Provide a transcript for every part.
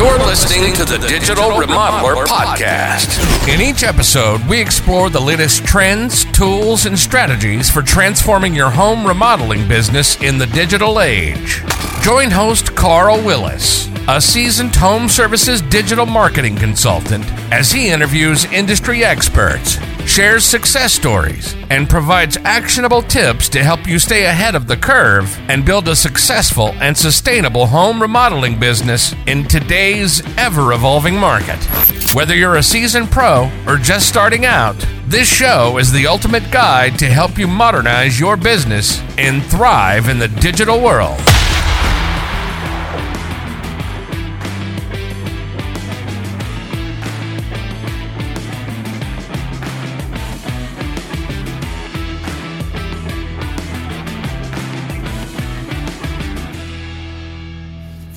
You're listening to the Digital Remodeler Podcast. In each episode, we explore the latest trends, tools, and strategies for transforming your home remodeling business in the digital age. Join host Carl Willis, a seasoned home services digital marketing consultant, as he interviews industry experts, shares success stories, and provides actionable tips to help you stay ahead of the curve and build a successful and sustainable home remodeling business in today's ever evolving market. Whether you're a seasoned pro or just starting out, this show is the ultimate guide to help you modernize your business and thrive in the digital world.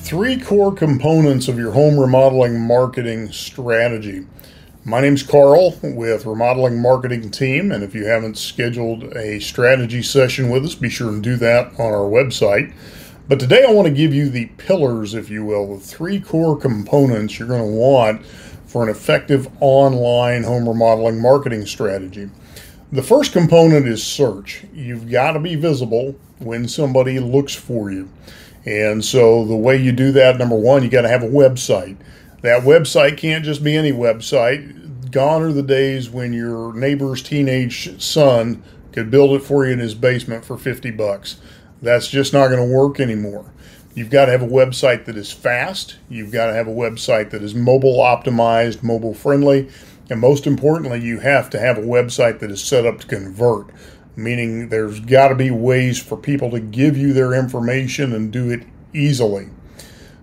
Three core components of your home remodeling marketing strategy. My name's Carl with Remodeling Marketing Team, and if you haven't scheduled a strategy session with us, be sure to do that on our website. But today I want to give you the pillars, if you will, the three core components you're going to want for an effective online home remodeling marketing strategy. The first component is search. You've got to be visible when somebody looks for you. And so the way you do that, number one, you got to have a website. That website can't just be any website. Gone are the days when your neighbor's teenage son could build it for you in his basement for 50 bucks. That's just not going to work anymore. You've got to have a website that is fast. You've got to have a website that is mobile optimized, mobile friendly. And most importantly, you have to have a website that is set up to convert meaning there's got to be ways for people to give you their information and do it easily.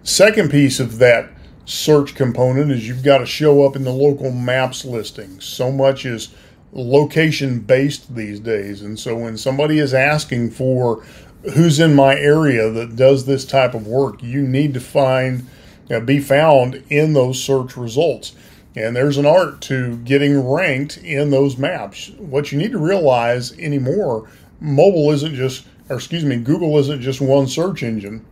Second piece of that search component is you've got to show up in the local maps listings. So much is location based these days. And so when somebody is asking for who's in my area that does this type of work, you need to find, be found in those search results. And there's an art to getting ranked in those maps. What you need to realize anymore, mobile isn't just, or excuse me, Google isn't just one search engine.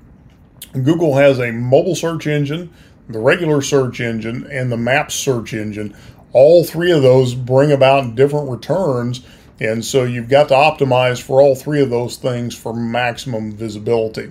Google has a mobile search engine, the regular search engine, and the Maps search engine. All three of those bring about different returns. And so you've got to optimize for all three of those things for maximum visibility.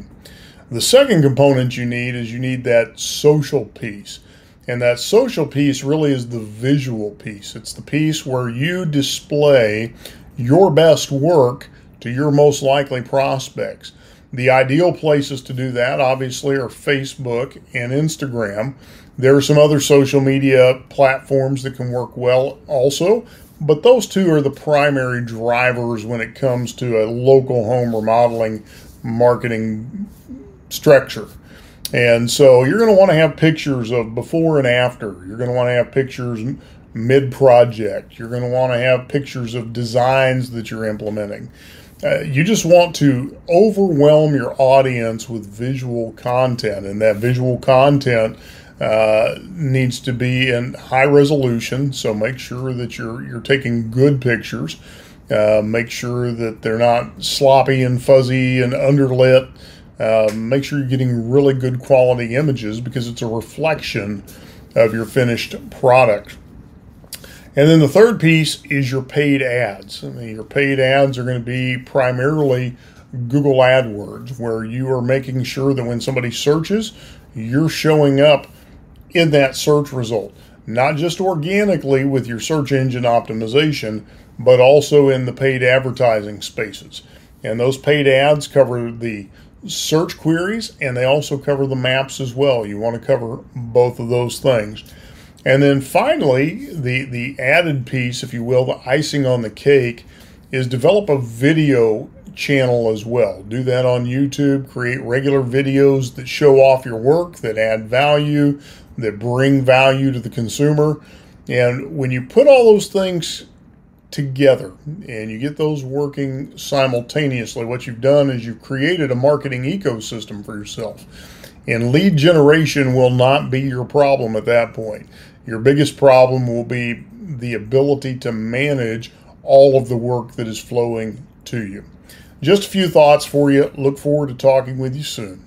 The second component you need is you need that social piece. And that social piece really is the visual piece. It's the piece where you display your best work to your most likely prospects. The ideal places to do that, obviously, are Facebook and Instagram. There are some other social media platforms that can work well also, but those two are the primary drivers when it comes to a local home remodeling marketing structure. And so you're going to want to have pictures of before and after. You're going to want to have pictures mid project. You're going to want to have pictures of designs that you're implementing. Uh, you just want to overwhelm your audience with visual content, and that visual content uh, needs to be in high resolution. So make sure that you're you're taking good pictures. Uh, make sure that they're not sloppy and fuzzy and underlit. Uh, make sure you're getting really good quality images because it's a reflection of your finished product. And then the third piece is your paid ads. I mean, your paid ads are going to be primarily Google AdWords, where you are making sure that when somebody searches, you're showing up in that search result, not just organically with your search engine optimization, but also in the paid advertising spaces. And those paid ads cover the search queries and they also cover the maps as well. You want to cover both of those things. And then finally, the, the added piece, if you will, the icing on the cake, is develop a video channel as well. Do that on YouTube, create regular videos that show off your work, that add value, that bring value to the consumer. And when you put all those things together and you get those working simultaneously, what you've done is you've created a marketing ecosystem for yourself. And lead generation will not be your problem at that point. Your biggest problem will be the ability to manage all of the work that is flowing to you. Just a few thoughts for you. Look forward to talking with you soon.